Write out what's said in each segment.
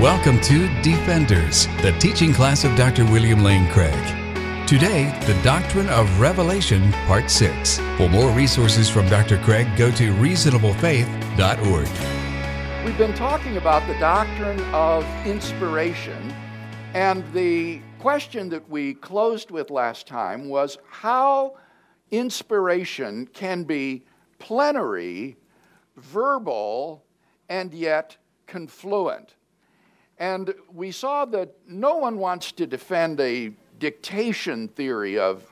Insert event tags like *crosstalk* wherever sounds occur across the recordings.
Welcome to Defenders, the teaching class of Dr. William Lane Craig. Today, the Doctrine of Revelation, Part 6. For more resources from Dr. Craig, go to reasonablefaith.org. We've been talking about the doctrine of inspiration, and the question that we closed with last time was how inspiration can be plenary, verbal, and yet confluent. And we saw that no one wants to defend a dictation theory of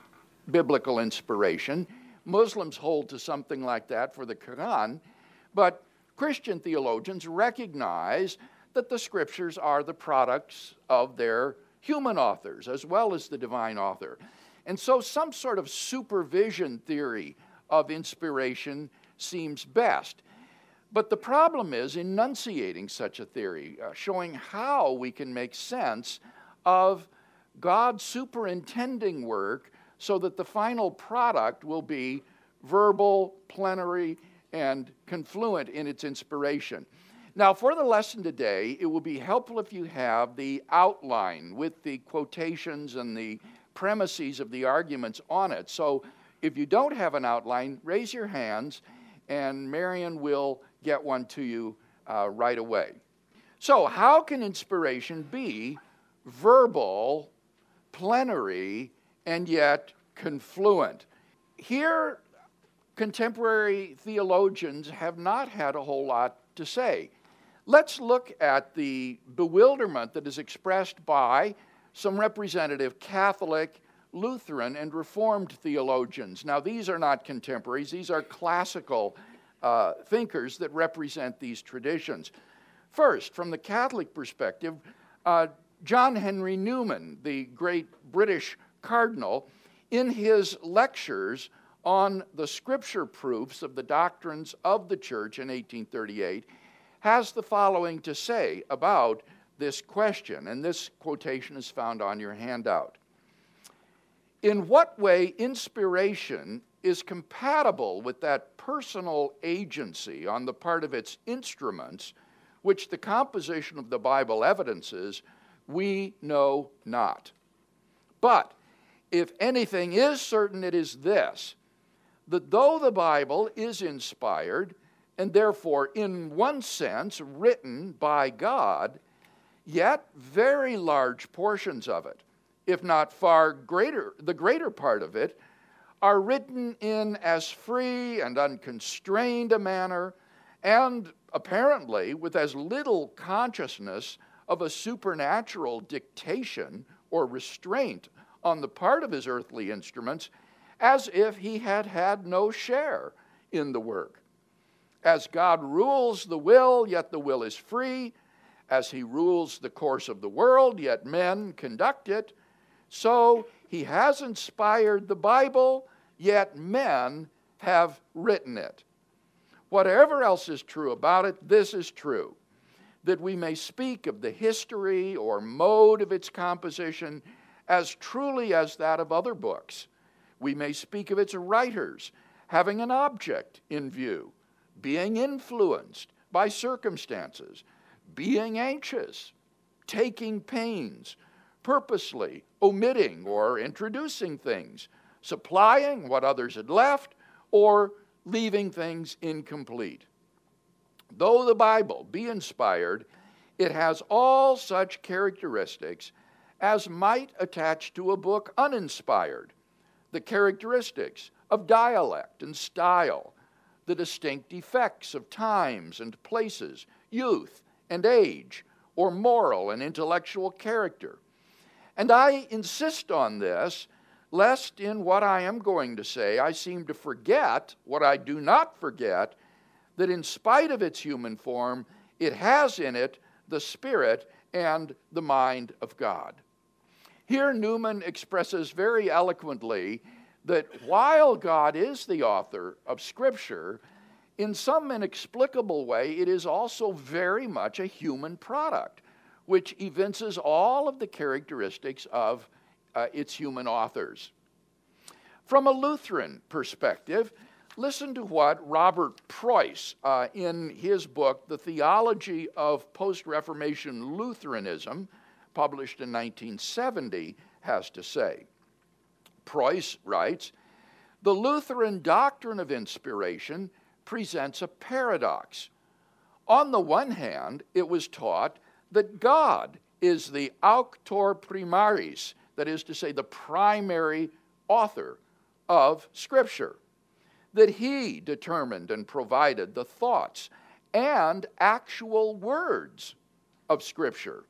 biblical inspiration. Muslims hold to something like that for the Quran, but Christian theologians recognize that the scriptures are the products of their human authors as well as the divine author. And so, some sort of supervision theory of inspiration seems best. But the problem is enunciating such a theory, uh, showing how we can make sense of God superintending work so that the final product will be verbal, plenary, and confluent in its inspiration. Now, for the lesson today, it will be helpful if you have the outline with the quotations and the premises of the arguments on it. So, if you don't have an outline, raise your hands and Marion will get one to you uh, right away. So, how can inspiration be verbal, plenary, and yet confluent? Here, contemporary theologians have not had a whole lot to say. Let's look at the bewilderment that is expressed by some representative Catholic, Lutheran, and Reformed theologians. Now, these are not contemporaries, these are classical uh, thinkers that represent these traditions. First, from the Catholic perspective, uh, John Henry Newman, the great British cardinal, in his lectures on the scripture proofs of the doctrines of the church in 1838, has the following to say about this question, and this quotation is found on your handout. In what way inspiration is compatible with that personal agency on the part of its instruments, which the composition of the Bible evidences, we know not. But if anything is certain, it is this that though the Bible is inspired, and therefore, in one sense, written by God, yet very large portions of it, if not far greater, the greater part of it, are written in as free and unconstrained a manner, and apparently with as little consciousness of a supernatural dictation or restraint on the part of his earthly instruments as if he had had no share in the work. As God rules the will, yet the will is free. As he rules the course of the world, yet men conduct it. So he has inspired the Bible, yet men have written it. Whatever else is true about it, this is true that we may speak of the history or mode of its composition as truly as that of other books. We may speak of its writers having an object in view, being influenced by circumstances, being anxious, taking pains, purposely omitting or introducing things, supplying what others had left, or leaving things incomplete. Though the Bible be inspired, it has all such characteristics as might attach to a book uninspired the characteristics of dialect and style, the distinct effects of times and places, youth and age, or moral and intellectual character. And I insist on this lest in what I am going to say I seem to forget what I do not forget that in spite of its human form, it has in it the Spirit and the mind of God. Here, Newman expresses very eloquently that while God is the author of Scripture, in some inexplicable way, it is also very much a human product, which evinces all of the characteristics of uh, its human authors. From a Lutheran perspective, Listen to what Robert Preus, uh, in his book, The Theology of Post Reformation Lutheranism, published in 1970, has to say. Preus writes The Lutheran doctrine of inspiration presents a paradox. On the one hand, it was taught that God is the auctor primarius, that is to say, the primary author of Scripture, that He determined and provided the thoughts and actual words of Scripture,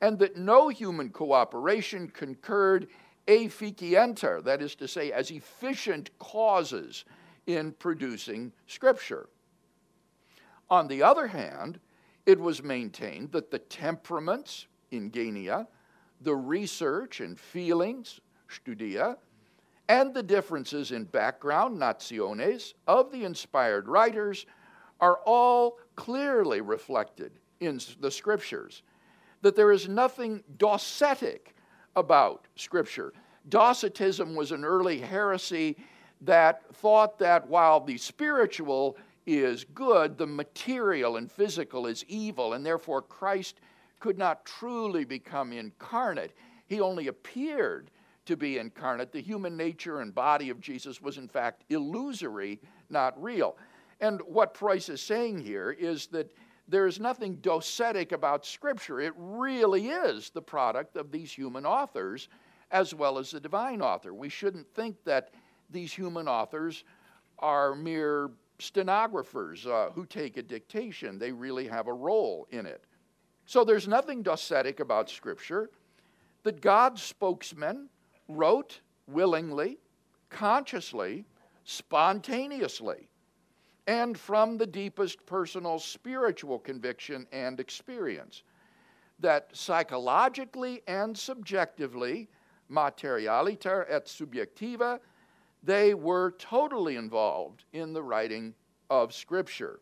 and that no human cooperation concurred efficienter, that is to say, as efficient causes in producing Scripture. On the other hand, it was maintained that the temperaments, ingenia, the research and feelings, studia, and the differences in background, nationes, of the inspired writers are all clearly reflected in the scriptures. That there is nothing docetic about scripture. Docetism was an early heresy that thought that while the spiritual is good, the material and physical is evil, and therefore Christ could not truly become incarnate. He only appeared to be incarnate. The human nature and body of Jesus was, in fact, illusory, not real. And what Preus is saying here is that there is nothing docetic about Scripture. It really is the product of these human authors as well as the divine author. We shouldn't think that these human authors are mere stenographers uh, who take a dictation. They really have a role in it. So there's nothing docetic about Scripture. That God's spokesmen wrote willingly, consciously, spontaneously, and from the deepest personal spiritual conviction and experience. That psychologically and subjectively, materialiter et subjectiva, they were totally involved in the writing of Scripture.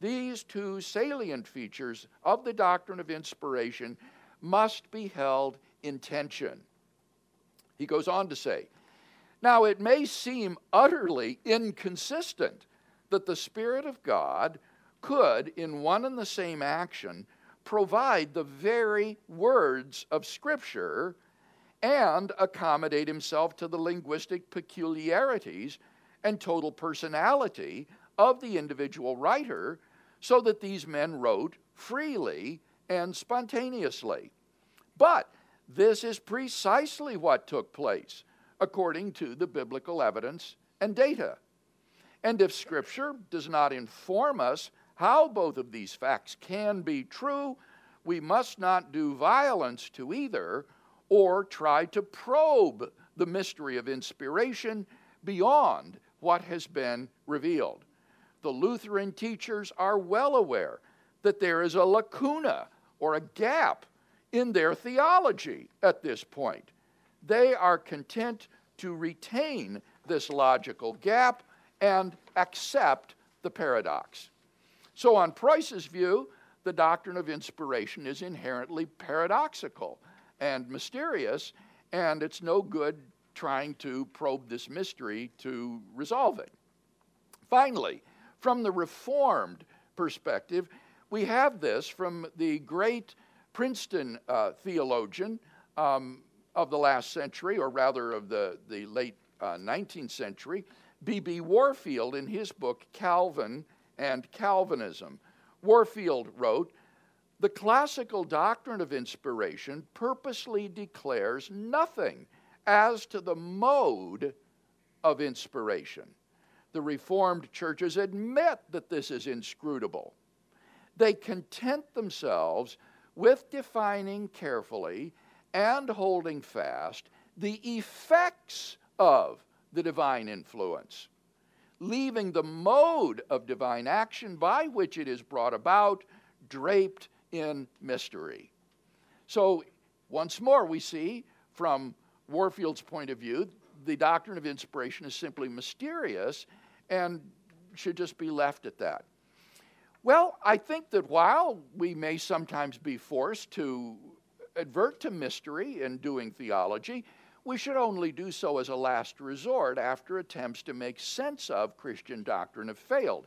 These two salient features of the doctrine of inspiration must be held in tension. He goes on to say, Now it may seem utterly inconsistent that the Spirit of God could, in one and the same action, provide the very words of Scripture and accommodate himself to the linguistic peculiarities and total personality of the individual writer so that these men wrote freely and spontaneously. But this is precisely what took place according to the biblical evidence and data. And if Scripture does not inform us how both of these facts can be true, we must not do violence to either or try to probe the mystery of inspiration beyond what has been revealed. The Lutheran teachers are well aware that there is a lacuna or a gap in their theology at this point. They are content to retain this logical gap and accept the paradox. So, on Preus's view, the doctrine of inspiration is inherently paradoxical and mysterious, and it's no good trying to probe this mystery to resolve it. Finally, from the Reformed perspective, we have this from the great Princeton uh, theologian um, of the last century, or rather of the, the late uh, 19th century, B.B. Warfield, in his book Calvin and Calvinism. Warfield wrote, the classical doctrine of inspiration purposely declares nothing as to the mode of inspiration. The Reformed churches admit that this is inscrutable. They content themselves with defining carefully and holding fast the effects of the divine influence, leaving the mode of divine action by which it is brought about draped in mystery. So, once more, we see from Warfield's point of view, the doctrine of inspiration is simply mysterious and should just be left at that. Well, I think that while we may sometimes be forced to advert to mystery in doing theology, we should only do so as a last resort after attempts to make sense of Christian doctrine have failed.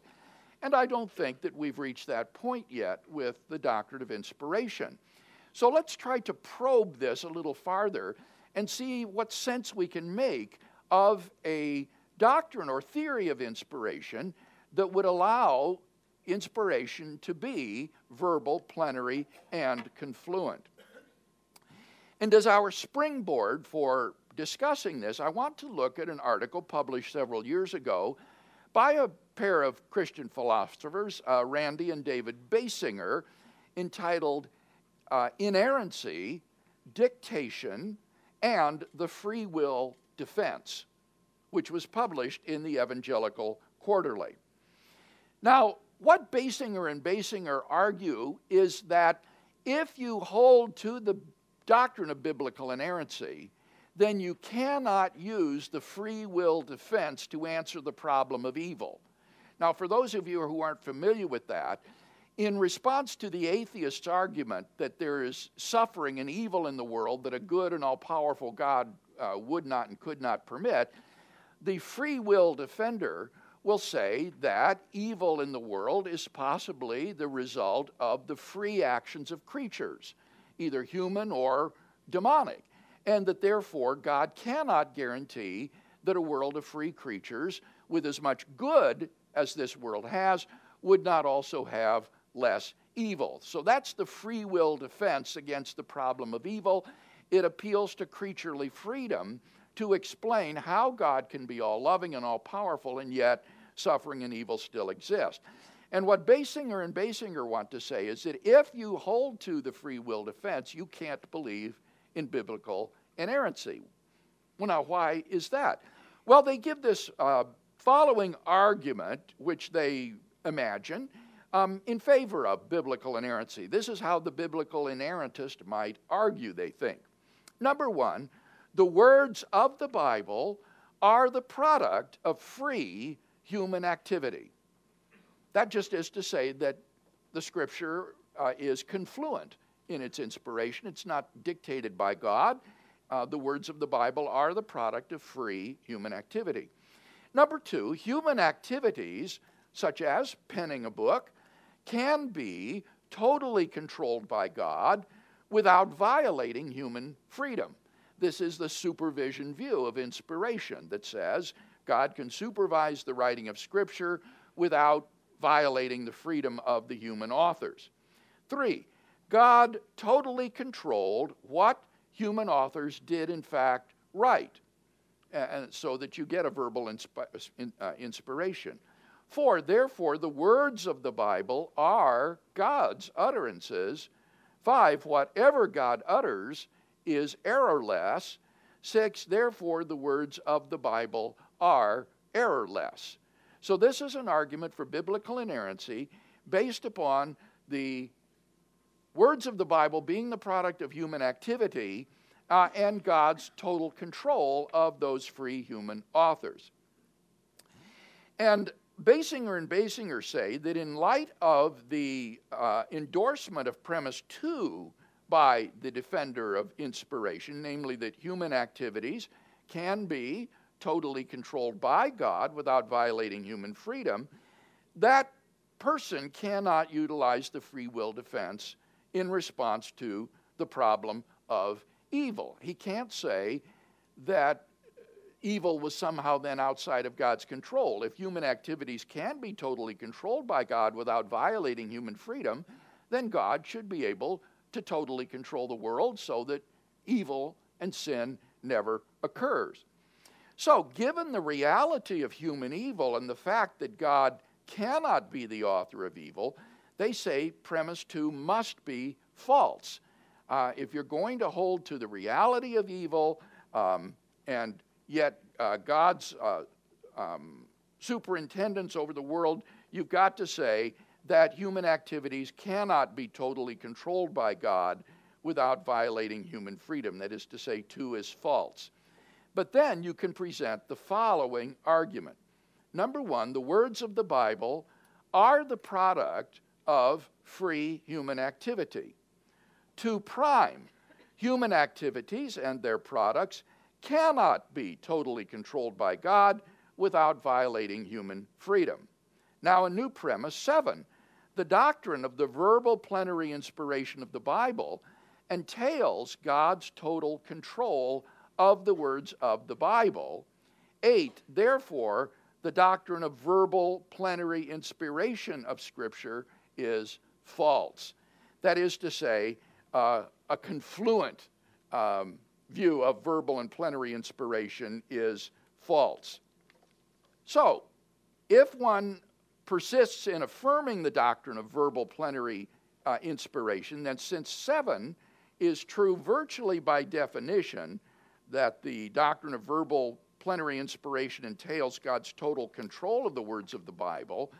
And I don't think that we've reached that point yet with the doctrine of inspiration. So let's try to probe this a little farther and see what sense we can make of a doctrine or theory of inspiration that would allow inspiration to be verbal, plenary, and confluent. And as our springboard for discussing this, I want to look at an article published several years ago by a pair of Christian philosophers, uh, Randy and David Basinger, entitled uh, Inerrancy, Dictation, and the Free Will Defense, which was published in the Evangelical Quarterly. Now, what Basinger and Basinger argue is that if you hold to the doctrine of biblical inerrancy, then you cannot use the free will defense to answer the problem of evil. Now, for those of you who aren't familiar with that, in response to the atheist's argument that there is suffering and evil in the world that a good and all powerful God uh, would not and could not permit, the free will defender will say that evil in the world is possibly the result of the free actions of creatures, either human or demonic, and that therefore God cannot guarantee that a world of free creatures with as much good as this world has would not also have less evil. So that's the free will defense against the problem of evil. It appeals to creaturely freedom to explain how God can be all loving and all powerful, and yet suffering and evil still exist. And what Basinger and Basinger want to say is that if you hold to the free will defense, you can't believe in biblical inerrancy. Well, now, why is that? Well, they give this uh, following argument, which they imagine, um, in favor of biblical inerrancy. This is how the biblical inerrantist might argue, they think. Number one, the words of the Bible are the product of free human activity. That just is to say that the Scripture uh, is confluent in its inspiration, it's not dictated by God. Uh, the words of the Bible are the product of free human activity. Number two, human activities, such as penning a book, can be totally controlled by God without violating human freedom. This is the supervision view of inspiration that says God can supervise the writing of Scripture without violating the freedom of the human authors. Three, God totally controlled what human authors did, in fact, write, and so that you get a verbal uh, inspiration. Four, therefore, the words of the Bible are God's utterances. Five, whatever God utters is errorless. Six, therefore, the words of the Bible are errorless. So, this is an argument for biblical inerrancy based upon the words of the Bible being the product of human activity uh, and God's total control of those free human authors. And Basinger and Basinger say that in light of the uh, endorsement of premise two by the defender of inspiration, namely that human activities can be totally controlled by God without violating human freedom, that person cannot utilize the free will defense in response to the problem of evil. He can't say that evil was somehow then outside of God's control. If human activities can be totally controlled by God without violating human freedom, then God should be able to totally control the world so that evil and sin never occurs. So, given the reality of human evil and the fact that God cannot be the author of evil, they say premise two must be false. Uh, if you're going to hold to the reality of evil um, and yet uh, God's uh, um, superintendence over the world, you've got to say that human activities cannot be totally controlled by God without violating human freedom. That is to say, two is false. But then you can present the following argument. Number one, the words of the Bible are the product of free human activity. Two prime, human activities and their products cannot be totally controlled by God without violating human freedom. Now, a new premise seven the doctrine of the verbal plenary inspiration of the Bible entails God's total control of the words of the Bible. Eight, therefore, the doctrine of verbal plenary inspiration of Scripture is false. That is to say, uh, a confluent um, view of verbal and plenary inspiration is false. So, if one persists in affirming the doctrine of verbal plenary uh, inspiration, then since 7 is true virtually by definition, that the doctrine of verbal plenary inspiration entails God's total control of the words of the Bible,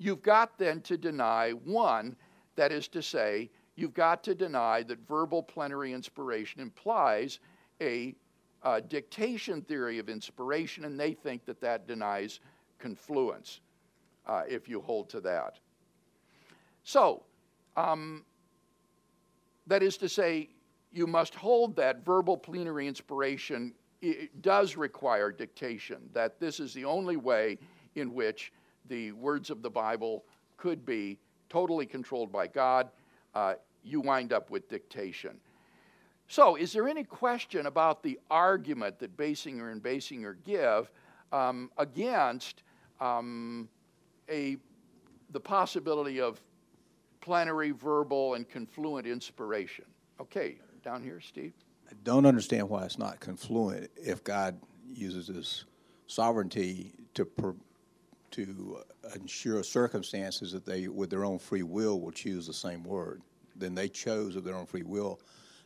you've got then to deny one, that is to say, you've got to deny that verbal plenary inspiration implies a uh, dictation theory of inspiration, and they think that that denies confluence uh, if you hold to that. So, um, that is to say, you must hold that verbal plenary inspiration does require dictation, that this is the only way in which the words of the Bible could be totally controlled by God. Uh, you wind up with dictation. So, is there any question about the argument that Basinger and Basinger give um, against um, a, the possibility of plenary, verbal, and confluent inspiration? Okay, down here, Steve. I don't understand why it's not confluent if God uses His sovereignty to per, to ensure circumstances that they, with their own free will, will choose the same word. Then they chose of their own free will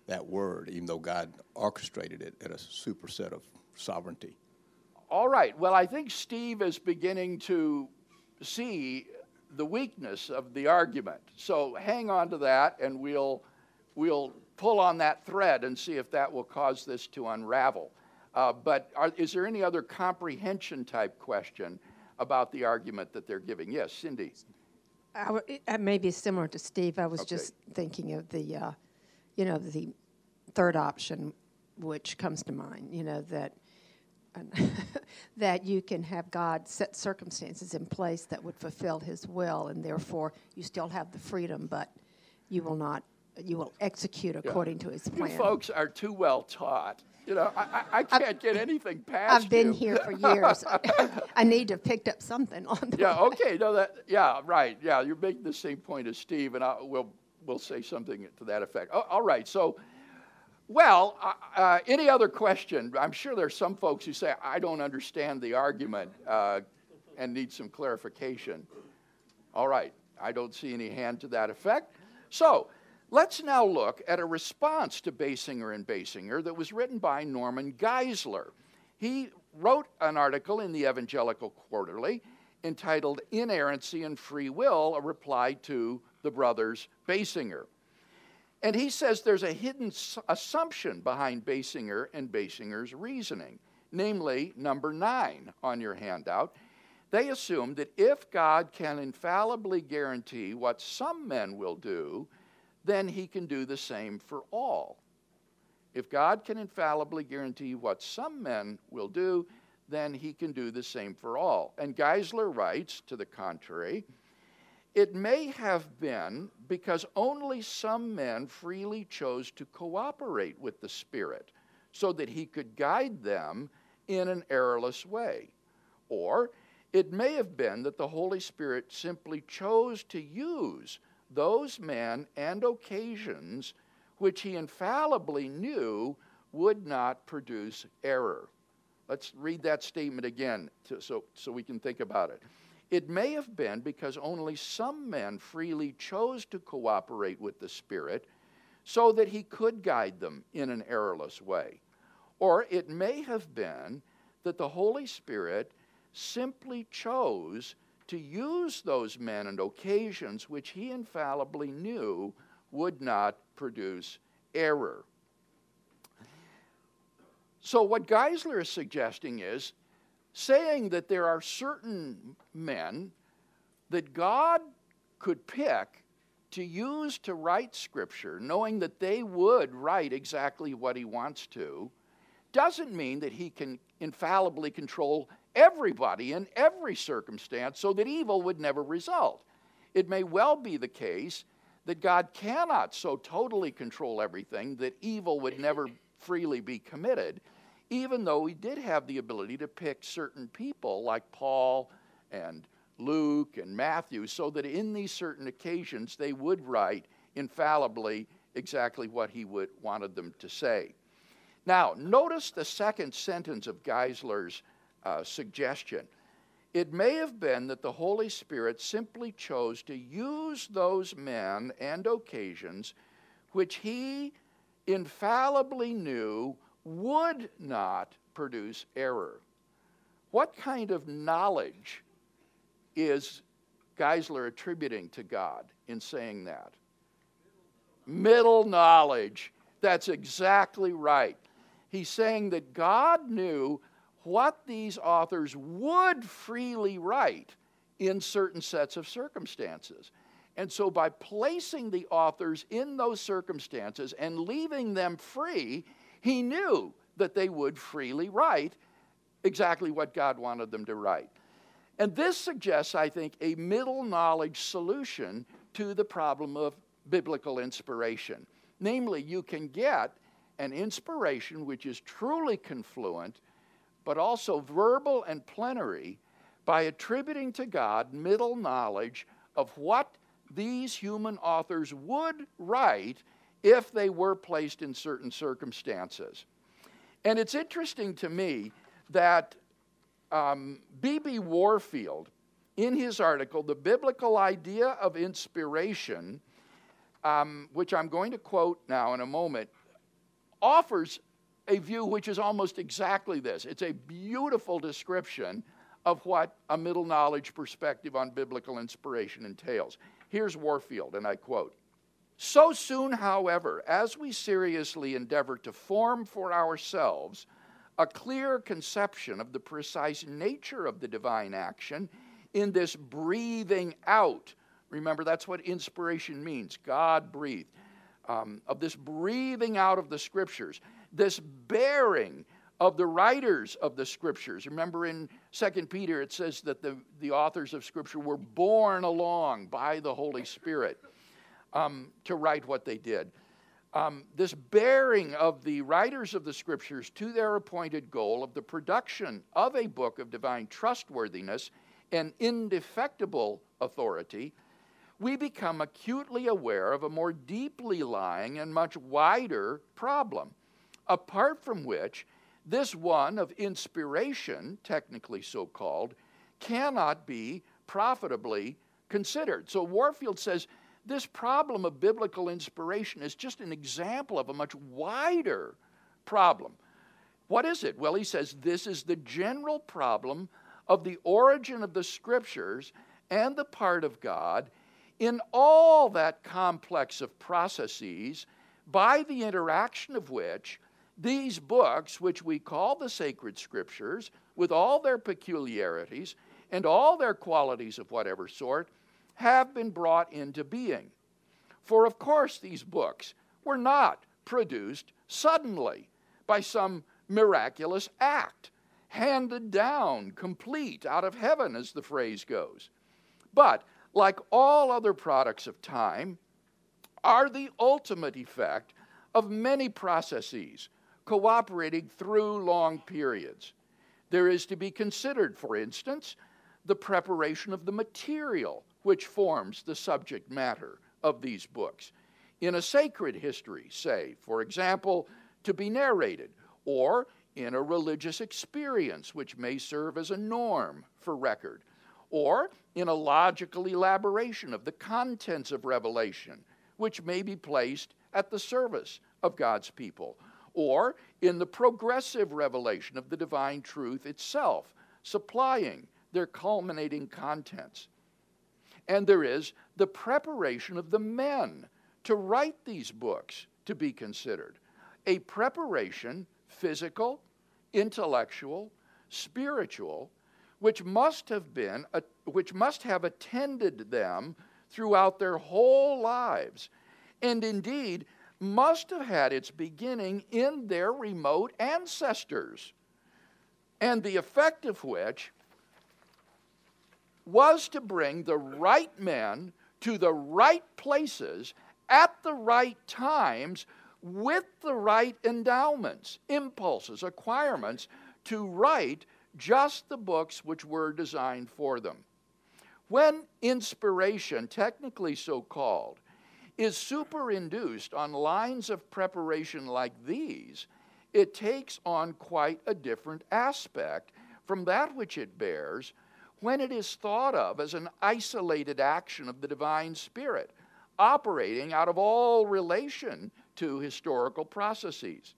that word, even though God orchestrated it at a superset of sovereignty. All right. Well, I think Steve is beginning to see the weakness of the argument. So hang on to that, and we'll we'll pull on that thread and see if that will cause this to unravel. Uh, but are, is there any other comprehension type question about the argument that they're giving? Yes, Cindy. it may be similar to Steve. I was okay. just thinking of the, uh, you know, the third option, which comes to mind. You know that *laughs* that you can have God set circumstances in place that would fulfill His will, and therefore you still have the freedom, but you will not you will execute according yeah. to his plan. You folks are too well taught. You know, I, I can't I've, get anything past you. I've been you. here for *laughs* years. *laughs* I need to have picked up something on the Yeah, way. okay. No, that, yeah, right. Yeah, you're making the same point as Steve, and I, we'll, we'll say something to that effect. Oh, all right, so, well, uh, uh, any other question? I'm sure there's some folks who say, I don't understand the argument uh, and need some clarification. All right, I don't see any hand to that effect. So, Let's now look at a response to Basinger and Basinger that was written by Norman Geisler. He wrote an article in the Evangelical Quarterly entitled Inerrancy and Free Will, a reply to the brothers Basinger. And he says there's a hidden assumption behind Basinger and Basinger's reasoning, namely number nine on your handout. They assume that if God can infallibly guarantee what some men will do, then he can do the same for all. If God can infallibly guarantee what some men will do, then he can do the same for all. And Geisler writes, to the contrary, it may have been because only some men freely chose to cooperate with the Spirit so that he could guide them in an errorless way. Or it may have been that the Holy Spirit simply chose to use those men and occasions which he infallibly knew would not produce error. Let's read that statement again to, so, so we can think about it. It may have been because only some men freely chose to cooperate with the Spirit so that he could guide them in an errorless way. Or it may have been that the Holy Spirit simply chose to use those men and occasions which he infallibly knew would not produce error. So, what Geisler is suggesting is saying that there are certain men that God could pick to use to write Scripture, knowing that they would write exactly what he wants to, doesn't mean that he can infallibly control everybody in every circumstance so that evil would never result. It may well be the case that God cannot so totally control everything that evil would never freely be committed, even though he did have the ability to pick certain people like Paul and Luke and Matthew, so that in these certain occasions they would write infallibly exactly what he would wanted them to say. Now, notice the second sentence of Geisler's uh, suggestion. It may have been that the Holy Spirit simply chose to use those men and occasions which he infallibly knew would not produce error. What kind of knowledge is Geisler attributing to God in saying that? Middle knowledge. That's exactly right. He's saying that God knew what these authors would freely write in certain sets of circumstances. And so, by placing the authors in those circumstances and leaving them free, he knew that they would freely write exactly what God wanted them to write. And this suggests, I think, a middle knowledge solution to the problem of biblical inspiration. Namely, you can get an inspiration which is truly confluent, but also verbal and plenary, by attributing to God middle knowledge of what these human authors would write if they were placed in certain circumstances. And it's interesting to me that B.B. Um, Warfield, in his article, The Biblical Idea of Inspiration, um, which I'm going to quote now in a moment, offers a view which is almost exactly this. It's a beautiful description of what a middle knowledge perspective on biblical inspiration entails. Here's Warfield, and I quote So soon, however, as we seriously endeavor to form for ourselves a clear conception of the precise nature of the divine action in this breathing out. Remember, that's what inspiration means God breathed. Um, of this breathing out of the scriptures, this bearing of the writers of the scriptures. Remember in 2 Peter, it says that the, the authors of scripture were borne along by the Holy Spirit um, to write what they did um, this bearing of the writers of the scriptures to their appointed goal of the production of a book of divine trustworthiness and indefectible authority, we become acutely aware of a more deeply lying and much wider problem, apart from which this one of inspiration, technically so called, cannot be profitably considered. So Warfield says this problem of biblical inspiration is just an example of a much wider problem. What is it? Well, he says this is the general problem of the origin of the scriptures and the part of God in all that complex of processes by the interaction of which these books, which we call the sacred scriptures, with all their peculiarities and all their qualities of whatever sort, have been brought into being. For of course, these books were not produced suddenly by some miraculous act, handed down complete out of heaven, as the phrase goes. But, like all other products of time, are the ultimate effect of many processes cooperating through long periods. There is to be considered, for instance, the preparation of the material which forms the subject matter of these books. In a sacred history, say, for example, to be narrated, or in a religious experience which may serve as a norm for record, or in a logical elaboration of the contents of Revelation, which may be placed at the service of God's people, or in the progressive revelation of the divine truth itself, supplying their culminating contents. And there is the preparation of the men to write these books to be considered. A preparation, physical, intellectual, spiritual, which must have been, which must have attended them throughout their whole lives, and indeed must have had its beginning in their remote ancestors, and the effect of which was to bring the right men to the right places at the right times with the right endowments, impulses, acquirements to write just the books which were designed for them. When inspiration, technically so called, is superinduced on lines of preparation like these, it takes on quite a different aspect from that which it bears when it is thought of as an isolated action of the divine spirit, operating out of all relation to historical processes.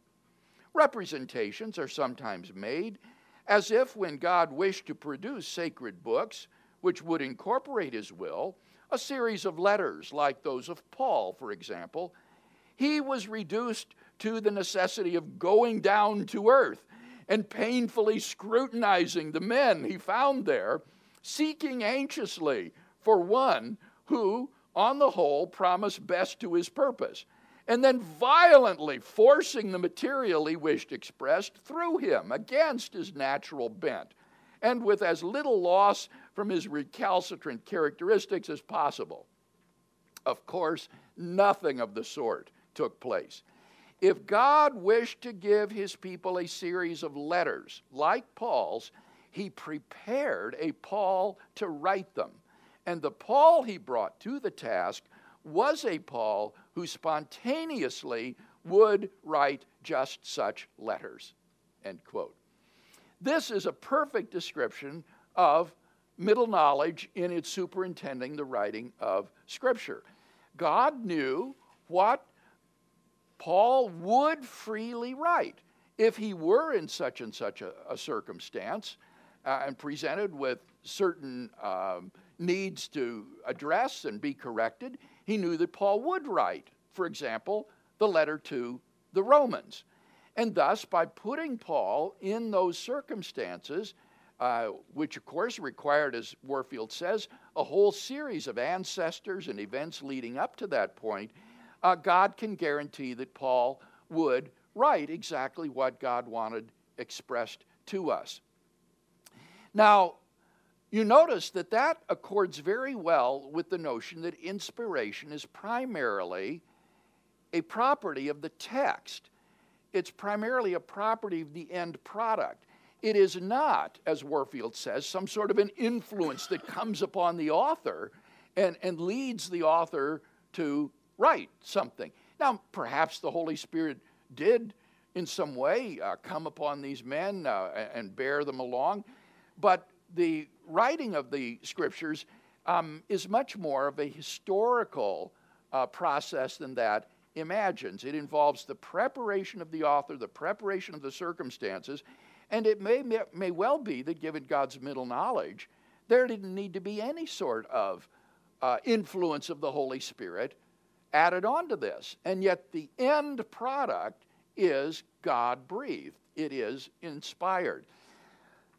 Representations are sometimes made as if when God wished to produce sacred books, which would incorporate his will, a series of letters like those of Paul, for example, he was reduced to the necessity of going down to earth and painfully scrutinizing the men he found there, seeking anxiously for one who, on the whole, promised best to his purpose, and then violently forcing the material he wished expressed through him against his natural bent, and with as little loss from his recalcitrant characteristics as possible. Of course, nothing of the sort took place. If God wished to give his people a series of letters like Paul's, he prepared a Paul to write them. And the Paul he brought to the task was a Paul who spontaneously would write just such letters. End quote. This is a perfect description of middle knowledge in its superintending the writing of Scripture. God knew what Paul would freely write if he were in such and such a, a circumstance uh, and presented with certain um, needs to address and be corrected. He knew that Paul would write, for example, the letter to the Romans. And thus, by putting Paul in those circumstances, uh, which of course required, as Warfield says, a whole series of ancestors and events leading up to that point, uh, God can guarantee that Paul would write exactly what God wanted expressed to us. Now, you notice that that accords very well with the notion that inspiration is primarily a property of the text. It's primarily a property of the end product. It is not, as Warfield says, some sort of an influence that comes upon the author and, and leads the author to write something. Now, perhaps the Holy Spirit did, in some way, uh, come upon these men uh, and bear them along, but the writing of the scriptures um, is much more of a historical uh, process than that imagines. It involves the preparation of the author, the preparation of the circumstances, and it may, may well be that given God's middle knowledge, there didn't need to be any sort of uh, influence of the Holy Spirit added on to this. And yet the end product is God breathed, it is inspired.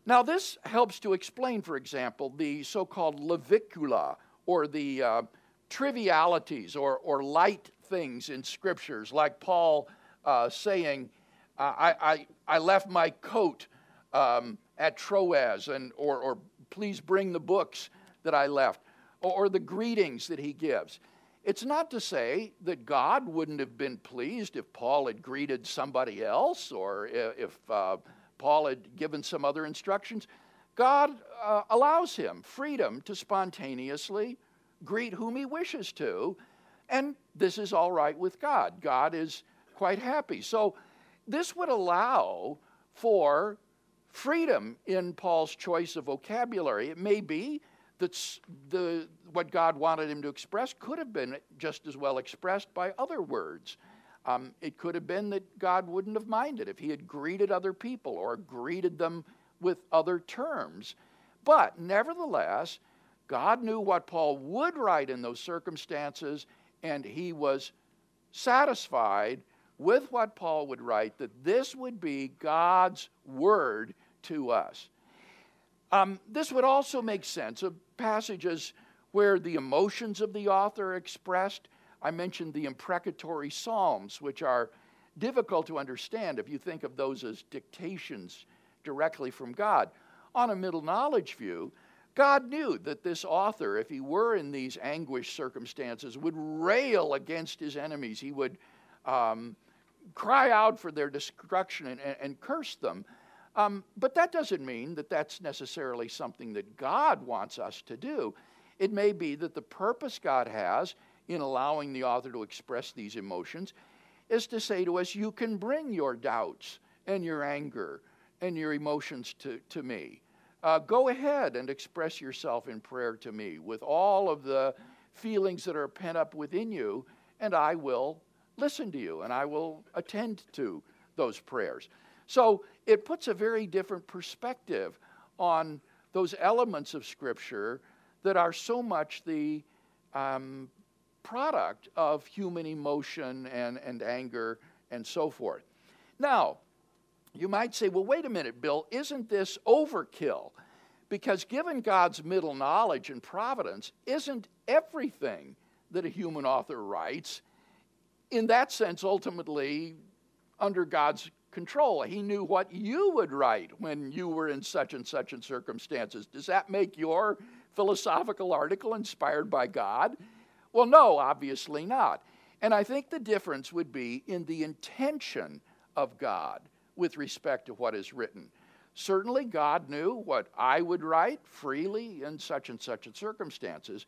Now, this helps to explain, for example, the so called levicula or the uh, trivialities or, or light things in scriptures, like Paul uh, saying, I, I, left my coat um, at Troas, and, or, or please bring the books that I left, or, or the greetings that he gives. It's not to say that God wouldn't have been pleased if Paul had greeted somebody else or if uh, Paul had given some other instructions. God uh, allows him freedom to spontaneously greet whom he wishes to, and this is all right with God. God is quite happy. So this would allow for freedom in Paul's choice of vocabulary. It may be that the, what God wanted him to express could have been just as well expressed by other words. Um, it could have been that God wouldn't have minded if he had greeted other people or greeted them with other terms. But nevertheless, God knew what Paul would write in those circumstances, and he was satisfied with what Paul would write, that this would be God's word to us. Um, this would also make sense of passages where the emotions of the author are expressed. I mentioned the imprecatory Psalms, which are difficult to understand if you think of those as dictations directly from God. On a middle knowledge view, God knew that this author, if he were in these anguished circumstances, would rail against his enemies. He would um, cry out for their destruction and, and, curse them. Um, but that doesn't mean that that's necessarily something that God wants us to do. It may be that the purpose God has in allowing the author to express these emotions is to say to us, You can bring your doubts and your anger and your emotions to, to me. Uh, go ahead and express yourself in prayer to me with all of the feelings that are pent up within you, and I will listen to you and I will attend to those prayers. So it puts a very different perspective on those elements of Scripture that are so much the um, product of human emotion and, and anger and so forth. Now, you might say, well, wait a minute, Bill, isn't this overkill? Because given God's middle knowledge and providence, isn't everything that a human author writes, in that sense, ultimately under God's control? He knew what you would write when you were in such and such and circumstances. Does that make your philosophical article inspired by God? Well, no, obviously not. And I think the difference would be in the intention of God with respect to what is written. Certainly, God knew what I would write freely in such and such and circumstances,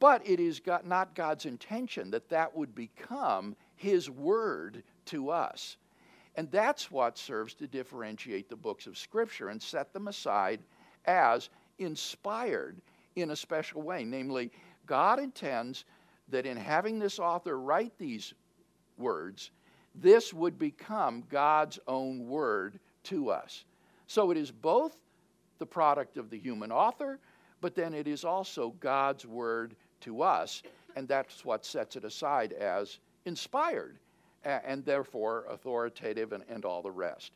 but it is not God's intention that that would become His word to us. And that's what serves to differentiate the books of Scripture and set them aside as inspired in a special way. Namely, God intends that in having this author write these words, this would become God's own word to us. So it is both the product of the human author, but then it is also God's word to us, and that's what sets it aside as inspired and therefore authoritative and, and all the rest.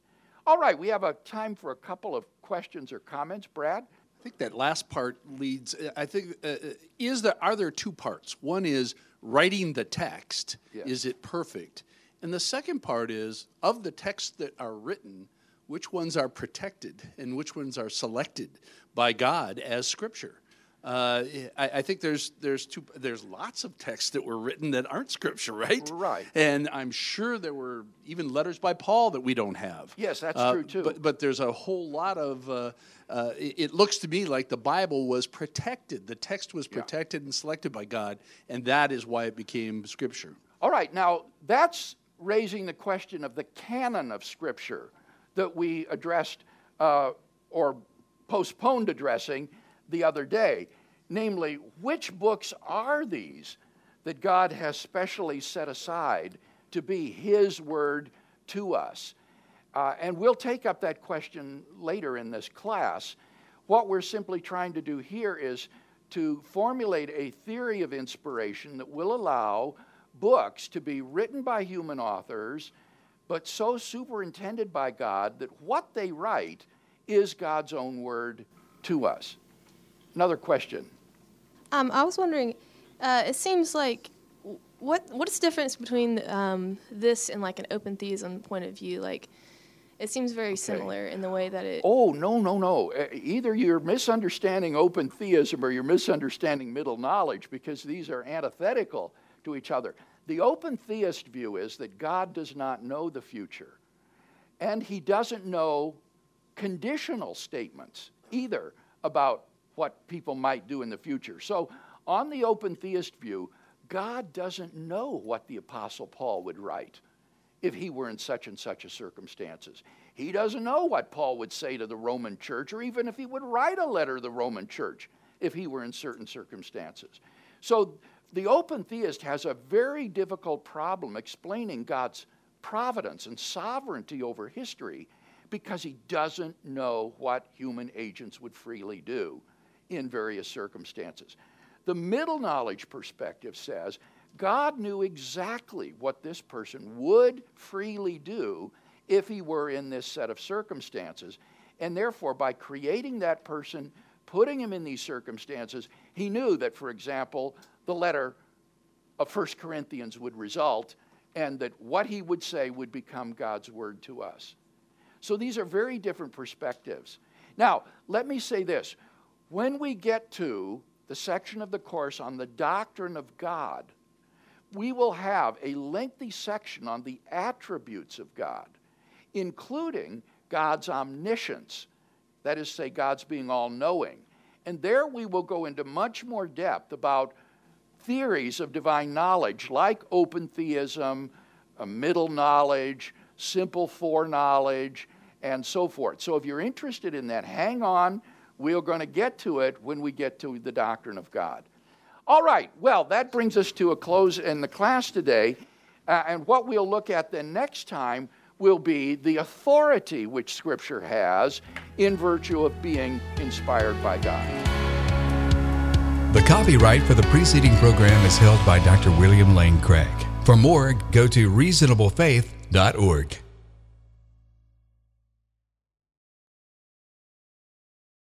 All right, we have a time for a couple of questions or comments. Brad? I think that last part leads. I think uh, uh, is there are there two parts? One is writing the text. Yes. Is it perfect? And the second part is of the texts that are written, which ones are protected and which ones are selected by God as scripture. Uh, I, I, think there's there's two there's lots of texts that were written that aren't scripture, right? Right. And I'm sure there were even letters by Paul that we don't have. Yes, that's uh, true too. But but there's a whole lot of. Uh, uh it, it, looks to me like the Bible was protected. The text was protected yeah. and selected by God, and that is why it became scripture. All right. Now that's raising the question of the canon of Scripture that we addressed uh, or postponed addressing the other day. Namely, which books are these that God has specially set aside to be His Word to us? Uh, and we'll take up that question later in this class. What we're simply trying to do here is to formulate a theory of inspiration that will allow books to be written by human authors, but so superintended by God that what they write is God's own word to us. Another question. Um, I was wondering, uh, it seems like what what's the difference between um, this and like an open theism point of view? Like, it seems very okay. similar in the way that it. Oh no no no! Either you're misunderstanding open theism or you're misunderstanding middle knowledge because these are antithetical to each other. The open theist view is that God does not know the future, and He doesn't know conditional statements either about what people might do in the future. So, on the open theist view, God doesn't know what the Apostle Paul would write if he were in such and such a circumstances. He doesn't know what Paul would say to the Roman church, or even if he would write a letter to the Roman church if he were in certain circumstances. So the open theist has a very difficult problem explaining God's providence and sovereignty over history because he doesn't know what human agents would freely do in various circumstances. The middle knowledge perspective says God knew exactly what this person would freely do if he were in this set of circumstances. And therefore, by creating that person, putting him in these circumstances, he knew that, for example, the letter of 1 Corinthians would result, and that what he would say would become God's word to us. So these are very different perspectives. Now, let me say this. When we get to the section of the course on the doctrine of God, we will have a lengthy section on the attributes of God, including God's omniscience, that is, say, God's being all knowing. And there we will go into much more depth about theories of divine knowledge like open theism, middle knowledge, simple foreknowledge, and so forth. So if you're interested in that, hang on. We're going to get to it when we get to the doctrine of God. All right, well, that brings us to a close in the class today. Uh, and what we'll look at then next time will be the authority which Scripture has in virtue of being inspired by God. The copyright for the preceding program is held by Dr. William Lane Craig. For more, go to reasonablefaith.org.